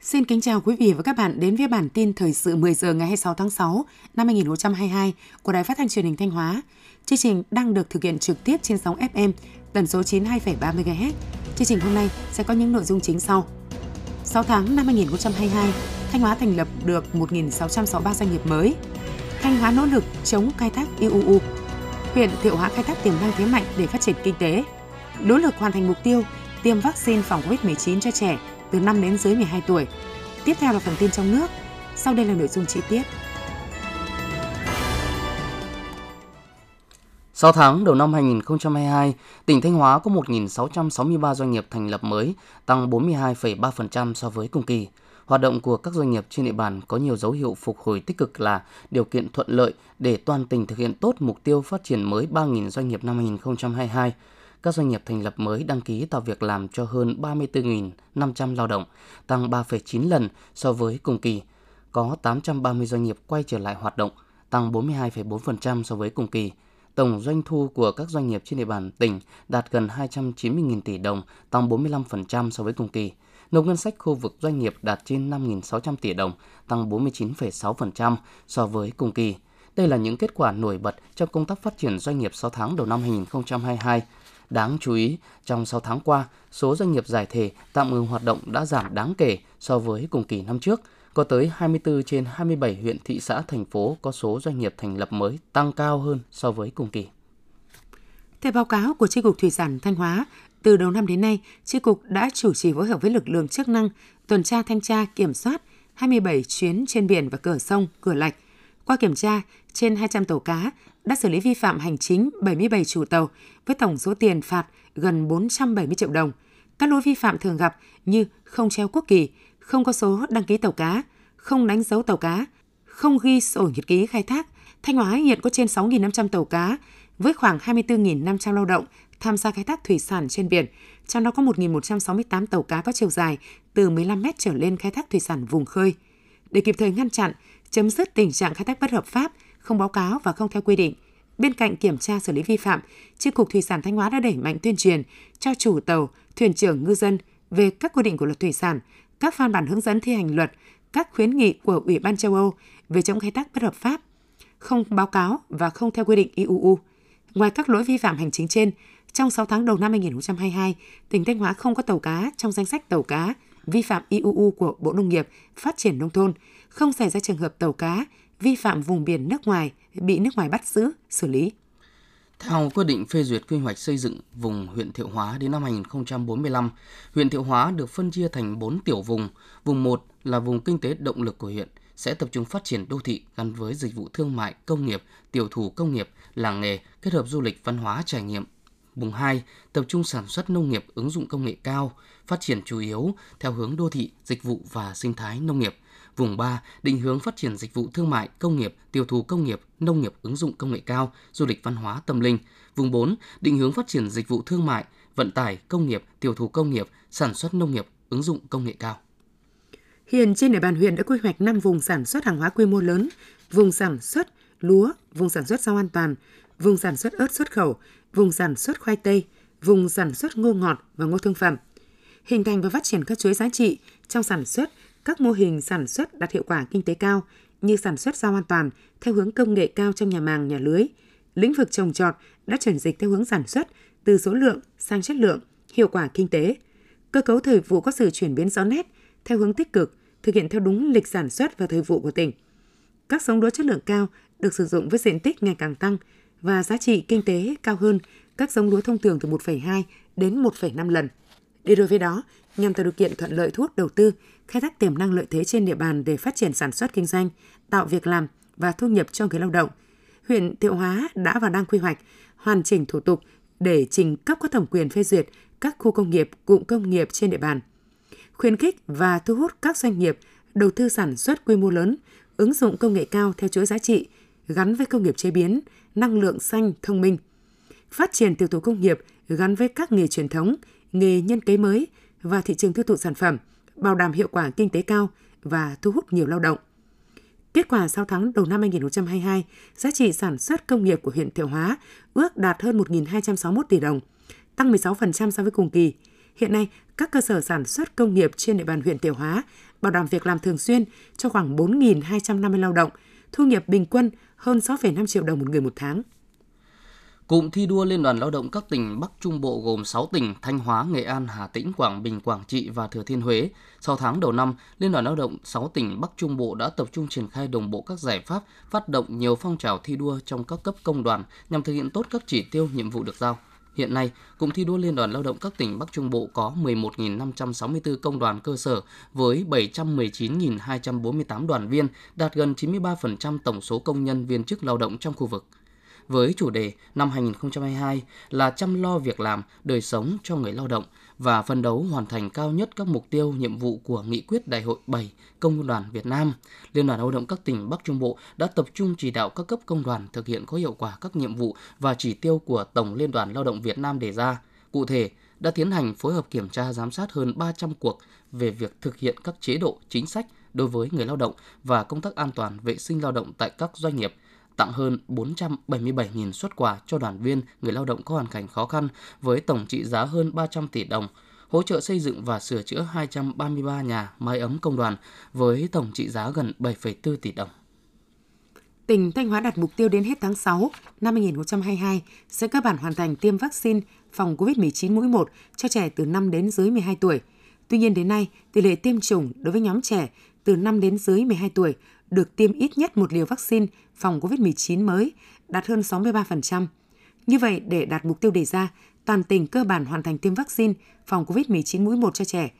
Xin kính chào quý vị và các bạn đến với bản tin thời sự 10 giờ ngày 26 tháng 6 năm 2022 của Đài Phát thanh Truyền hình Thanh Hóa. Chương trình đang được thực hiện trực tiếp trên sóng FM tần số 92,3 MHz. Chương trình hôm nay sẽ có những nội dung chính sau. 6 tháng năm 2022, Thanh Hóa thành lập được 1.663 doanh nghiệp mới. Thanh Hóa nỗ lực chống khai thác IUU. Huyện Thiệu Hóa khai thác tiềm năng thế mạnh để phát triển kinh tế. Nỗ lực hoàn thành mục tiêu tiêm vaccine phòng COVID-19 cho trẻ từ 5 đến dưới 12 tuổi. Tiếp theo là phần tin trong nước. Sau đây là nội dung chi tiết. 6 tháng đầu năm 2022, tỉnh Thanh Hóa có 1.663 doanh nghiệp thành lập mới, tăng 42,3% so với cùng kỳ. Hoạt động của các doanh nghiệp trên địa bàn có nhiều dấu hiệu phục hồi tích cực là điều kiện thuận lợi để toàn tỉnh thực hiện tốt mục tiêu phát triển mới 3.000 doanh nghiệp năm 2022 các doanh nghiệp thành lập mới đăng ký tạo việc làm cho hơn 34.500 lao động, tăng 3,9 lần so với cùng kỳ. Có 830 doanh nghiệp quay trở lại hoạt động, tăng 42,4% so với cùng kỳ. Tổng doanh thu của các doanh nghiệp trên địa bàn tỉnh đạt gần 290.000 tỷ đồng, tăng 45% so với cùng kỳ. Nộp ngân sách khu vực doanh nghiệp đạt trên 5.600 tỷ đồng, tăng 49,6% so với cùng kỳ. Đây là những kết quả nổi bật trong công tác phát triển doanh nghiệp 6 tháng đầu năm 2022. Đáng chú ý, trong 6 tháng qua, số doanh nghiệp giải thể tạm ngừng hoạt động đã giảm đáng kể so với cùng kỳ năm trước. Có tới 24 trên 27 huyện thị xã thành phố có số doanh nghiệp thành lập mới tăng cao hơn so với cùng kỳ. Theo báo cáo của Tri Cục Thủy sản Thanh Hóa, từ đầu năm đến nay, Tri Cục đã chủ trì phối hợp với lực lượng chức năng tuần tra thanh tra kiểm soát 27 chuyến trên biển và cửa sông, cửa lạch. Qua kiểm tra, trên 200 tàu cá đã xử lý vi phạm hành chính 77 chủ tàu với tổng số tiền phạt gần 470 triệu đồng. Các lỗi vi phạm thường gặp như không treo quốc kỳ, không có số đăng ký tàu cá, không đánh dấu tàu cá, không ghi sổ nhật ký khai thác. Thanh Hóa hiện có trên 6.500 tàu cá với khoảng 24.500 lao động tham gia khai thác thủy sản trên biển, trong đó có 1.168 tàu cá có chiều dài từ 15 mét trở lên khai thác thủy sản vùng khơi. Để kịp thời ngăn chặn, chấm dứt tình trạng khai thác bất hợp pháp, không báo cáo và không theo quy định. Bên cạnh kiểm tra xử lý vi phạm, Chi cục Thủy sản Thanh Hóa đã đẩy mạnh tuyên truyền cho chủ tàu, thuyền trưởng ngư dân về các quy định của luật thủy sản, các văn bản hướng dẫn thi hành luật, các khuyến nghị của Ủy ban châu Âu về chống khai thác bất hợp pháp, không báo cáo và không theo quy định IUU. Ngoài các lỗi vi phạm hành chính trên, trong 6 tháng đầu năm 2022, tỉnh Thanh Hóa không có tàu cá trong danh sách tàu cá vi phạm IUU của Bộ Nông nghiệp, Phát triển Nông thôn, không xảy ra trường hợp tàu cá vi phạm vùng biển nước ngoài bị nước ngoài bắt giữ, xử lý. Theo quyết định phê duyệt quy hoạch xây dựng vùng huyện Thiệu Hóa đến năm 2045, huyện Thiệu Hóa được phân chia thành 4 tiểu vùng. Vùng 1 là vùng kinh tế động lực của huyện, sẽ tập trung phát triển đô thị gắn với dịch vụ thương mại, công nghiệp, tiểu thủ công nghiệp, làng nghề, kết hợp du lịch văn hóa trải nghiệm. Vùng 2 tập trung sản xuất nông nghiệp ứng dụng công nghệ cao, phát triển chủ yếu theo hướng đô thị, dịch vụ và sinh thái nông nghiệp. Vùng 3 định hướng phát triển dịch vụ thương mại, công nghiệp, tiêu thụ công nghiệp, nông nghiệp ứng dụng công nghệ cao, du lịch văn hóa tâm linh. Vùng 4 định hướng phát triển dịch vụ thương mại, vận tải, công nghiệp, tiêu thụ công nghiệp, sản xuất nông nghiệp, ứng dụng công nghệ cao. Hiện trên địa bàn huyện đã quy hoạch 5 vùng sản xuất hàng hóa quy mô lớn, vùng sản xuất lúa, vùng sản xuất rau an toàn, vùng sản xuất ớt xuất khẩu, vùng sản xuất khoai tây, vùng sản xuất ngô ngọt và ngô thương phẩm. Hình thành và phát triển các chuỗi giá trị trong sản xuất các mô hình sản xuất đạt hiệu quả kinh tế cao như sản xuất rau an toàn theo hướng công nghệ cao trong nhà màng, nhà lưới. Lĩnh vực trồng trọt đã chuyển dịch theo hướng sản xuất từ số lượng sang chất lượng, hiệu quả kinh tế. Cơ cấu thời vụ có sự chuyển biến rõ nét theo hướng tích cực, thực hiện theo đúng lịch sản xuất và thời vụ của tỉnh. Các giống lúa chất lượng cao được sử dụng với diện tích ngày càng tăng và giá trị kinh tế cao hơn các giống lúa thông thường từ 1,2 đến 1,5 lần. Đi đôi với đó, nhằm tạo điều kiện thuận lợi thu hút đầu tư, khai thác tiềm năng lợi thế trên địa bàn để phát triển sản xuất kinh doanh, tạo việc làm và thu nhập cho người lao động. Huyện Thiệu Hóa đã và đang quy hoạch, hoàn chỉnh thủ tục để trình cấp có thẩm quyền phê duyệt các khu công nghiệp, cụm công nghiệp trên địa bàn. Khuyến khích và thu hút các doanh nghiệp đầu tư sản xuất quy mô lớn, ứng dụng công nghệ cao theo chuỗi giá trị, gắn với công nghiệp chế biến, năng lượng xanh, thông minh. Phát triển tiểu thủ công nghiệp gắn với các nghề truyền thống, nghề nhân kế mới và thị trường tiêu thụ sản phẩm, bảo đảm hiệu quả kinh tế cao và thu hút nhiều lao động. Kết quả 6 tháng đầu năm 2022, giá trị sản xuất công nghiệp của huyện Thiệu Hóa ước đạt hơn 1.261 tỷ đồng, tăng 16% so với cùng kỳ. Hiện nay, các cơ sở sản xuất công nghiệp trên địa bàn huyện Thiệu Hóa bảo đảm việc làm thường xuyên cho khoảng 4.250 lao động, thu nhập bình quân hơn 6,5 triệu đồng một người một tháng. Cụm thi đua Liên đoàn Lao động các tỉnh Bắc Trung Bộ gồm 6 tỉnh Thanh Hóa, Nghệ An, Hà Tĩnh, Quảng Bình, Quảng Trị và Thừa Thiên Huế. Sau tháng đầu năm, Liên đoàn Lao động 6 tỉnh Bắc Trung Bộ đã tập trung triển khai đồng bộ các giải pháp, phát động nhiều phong trào thi đua trong các cấp công đoàn nhằm thực hiện tốt các chỉ tiêu nhiệm vụ được giao. Hiện nay, Cụm thi đua Liên đoàn Lao động các tỉnh Bắc Trung Bộ có 11.564 công đoàn cơ sở với 719.248 đoàn viên, đạt gần 93% tổng số công nhân viên chức lao động trong khu vực với chủ đề năm 2022 là chăm lo việc làm, đời sống cho người lao động và phân đấu hoàn thành cao nhất các mục tiêu, nhiệm vụ của Nghị quyết Đại hội 7 Công đoàn Việt Nam. Liên đoàn Lao động các tỉnh Bắc Trung Bộ đã tập trung chỉ đạo các cấp công đoàn thực hiện có hiệu quả các nhiệm vụ và chỉ tiêu của Tổng Liên đoàn Lao động Việt Nam đề ra. Cụ thể, đã tiến hành phối hợp kiểm tra giám sát hơn 300 cuộc về việc thực hiện các chế độ, chính sách đối với người lao động và công tác an toàn vệ sinh lao động tại các doanh nghiệp, tặng hơn 477.000 xuất quà cho đoàn viên, người lao động có hoàn cảnh khó khăn với tổng trị giá hơn 300 tỷ đồng, hỗ trợ xây dựng và sửa chữa 233 nhà mái ấm công đoàn với tổng trị giá gần 7,4 tỷ đồng. Tỉnh Thanh Hóa đặt mục tiêu đến hết tháng 6 năm 2022 sẽ cơ bản hoàn thành tiêm vaccine phòng COVID-19 mũi 1 cho trẻ từ 5 đến dưới 12 tuổi. Tuy nhiên đến nay, tỷ lệ tiêm chủng đối với nhóm trẻ từ 5 đến dưới 12 tuổi được tiêm ít nhất một liều vaccine phòng COVID-19 mới, đạt hơn 63%. Như vậy, để đạt mục tiêu đề ra, toàn tỉnh cơ bản hoàn thành tiêm vaccine phòng COVID-19 mũi 1 cho trẻ.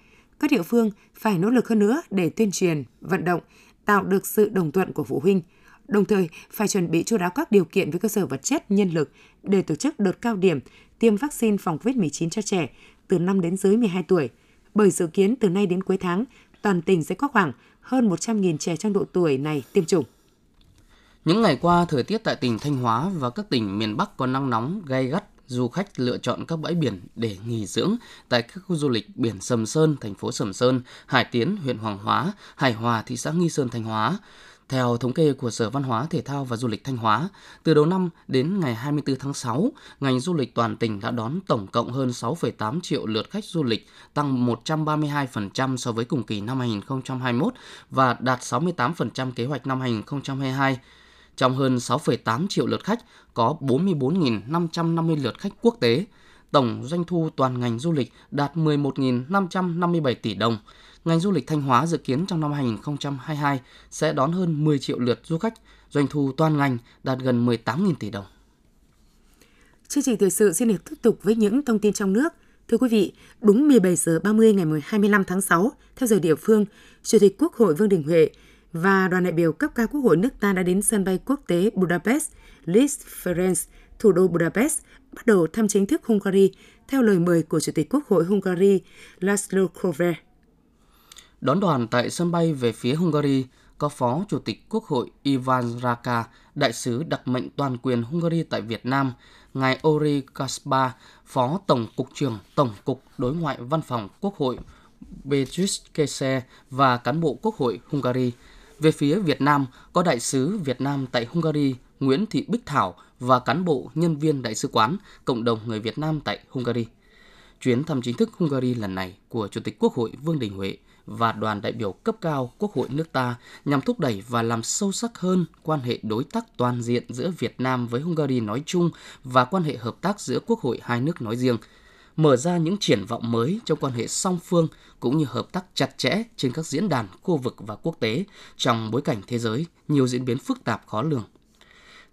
Các địa phương phải nỗ lực hơn nữa để tuyên truyền, vận động, tạo được sự đồng thuận của phụ huynh, đồng thời phải chuẩn bị chú đáo các điều kiện với cơ sở vật chất, nhân lực để tổ chức đợt cao điểm tiêm vaccine phòng COVID-19 cho trẻ từ 5 đến dưới 12 tuổi. Bởi dự kiến từ nay đến cuối tháng, toàn tỉnh sẽ có khoảng hơn 100.000 trẻ trong độ tuổi này tiêm chủng. Những ngày qua, thời tiết tại tỉnh Thanh Hóa và các tỉnh miền Bắc có nắng nóng gay gắt, du khách lựa chọn các bãi biển để nghỉ dưỡng tại các khu du lịch biển Sầm Sơn, thành phố Sầm Sơn, Hải Tiến, huyện Hoàng Hóa, Hải Hòa, thị xã Nghi Sơn, Thanh Hóa. Theo thống kê của Sở Văn hóa, Thể thao và Du lịch Thanh Hóa, từ đầu năm đến ngày 24 tháng 6, ngành du lịch toàn tỉnh đã đón tổng cộng hơn 6,8 triệu lượt khách du lịch, tăng 132% so với cùng kỳ năm 2021 và đạt 68% kế hoạch năm 2022. Trong hơn 6,8 triệu lượt khách, có 44.550 lượt khách quốc tế. Tổng doanh thu toàn ngành du lịch đạt 11.557 tỷ đồng, ngành du lịch Thanh Hóa dự kiến trong năm 2022 sẽ đón hơn 10 triệu lượt du khách, doanh thu toàn ngành đạt gần 18.000 tỷ đồng. Chương trình thời sự xin được tiếp tục với những thông tin trong nước. Thưa quý vị, đúng 17 giờ 30 ngày 25 tháng 6, theo giờ địa phương, Chủ tịch Quốc hội Vương Đình Huệ và đoàn đại biểu cấp cao Quốc hội nước ta đã đến sân bay quốc tế Budapest, Liszt Ferenc, thủ đô Budapest, bắt đầu thăm chính thức Hungary theo lời mời của Chủ tịch Quốc hội Hungary Laszlo Kovács. Đón đoàn tại sân bay về phía Hungary có Phó Chủ tịch Quốc hội Ivan Raka, Đại sứ đặc mệnh toàn quyền Hungary tại Việt Nam, ngài Ori Kaspa, Phó Tổng cục trưởng Tổng cục Đối ngoại Văn phòng Quốc hội Beatrice Kese và cán bộ Quốc hội Hungary. Về phía Việt Nam có Đại sứ Việt Nam tại Hungary Nguyễn Thị Bích Thảo và cán bộ nhân viên Đại sứ quán Cộng đồng người Việt Nam tại Hungary. Chuyến thăm chính thức Hungary lần này của Chủ tịch Quốc hội Vương Đình Huệ và đoàn đại biểu cấp cao Quốc hội nước ta nhằm thúc đẩy và làm sâu sắc hơn quan hệ đối tác toàn diện giữa Việt Nam với Hungary nói chung và quan hệ hợp tác giữa Quốc hội hai nước nói riêng, mở ra những triển vọng mới trong quan hệ song phương cũng như hợp tác chặt chẽ trên các diễn đàn khu vực và quốc tế trong bối cảnh thế giới nhiều diễn biến phức tạp khó lường.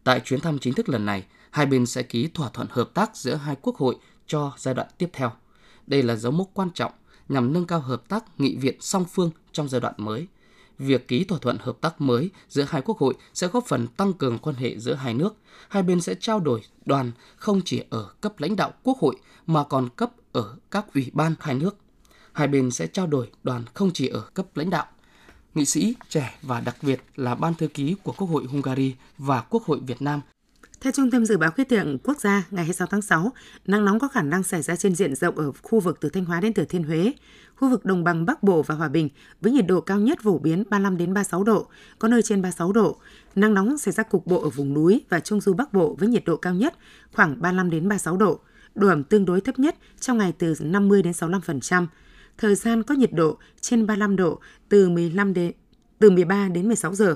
Tại chuyến thăm chính thức lần này, hai bên sẽ ký thỏa thuận hợp tác giữa hai quốc hội cho giai đoạn tiếp theo. Đây là dấu mốc quan trọng nhằm nâng cao hợp tác nghị viện song phương trong giai đoạn mới. Việc ký thỏa thuận hợp tác mới giữa hai quốc hội sẽ góp phần tăng cường quan hệ giữa hai nước. Hai bên sẽ trao đổi đoàn không chỉ ở cấp lãnh đạo quốc hội mà còn cấp ở các ủy ban hai nước. Hai bên sẽ trao đổi đoàn không chỉ ở cấp lãnh đạo. Nghị sĩ trẻ và đặc biệt là ban thư ký của Quốc hội Hungary và Quốc hội Việt Nam theo Trung tâm Dự báo Khí tượng Quốc gia, ngày 26 tháng 6, nắng nóng có khả năng xảy ra trên diện rộng ở khu vực từ Thanh Hóa đến Thừa Thiên Huế, khu vực đồng bằng Bắc Bộ và Hòa Bình với nhiệt độ cao nhất phổ biến 35 đến 36 độ, có nơi trên 36 độ. Nắng nóng xảy ra cục bộ ở vùng núi và trung du Bắc Bộ với nhiệt độ cao nhất khoảng 35 đến 36 độ. Độ ẩm tương đối thấp nhất trong ngày từ 50 đến 65%. Thời gian có nhiệt độ trên 35 độ từ 15 đến từ 13 đến 16 giờ.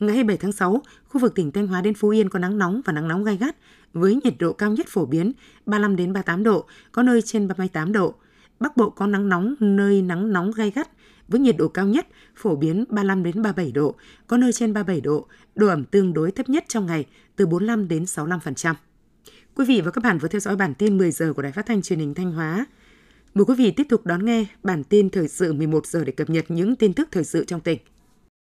Ngày 27 tháng 6, khu vực tỉnh Thanh Hóa đến Phú Yên có nắng nóng và nắng nóng gai gắt với nhiệt độ cao nhất phổ biến 35 đến 38 độ, có nơi trên 38 độ. Bắc Bộ có nắng nóng, nơi nắng nóng gai gắt với nhiệt độ cao nhất phổ biến 35 đến 37 độ, có nơi trên 37 độ, độ ẩm tương đối thấp nhất trong ngày từ 45 đến 65%. Quý vị và các bạn vừa theo dõi bản tin 10 giờ của Đài Phát thanh Truyền hình Thanh Hóa. Mời quý vị tiếp tục đón nghe bản tin thời sự 11 giờ để cập nhật những tin tức thời sự trong tỉnh.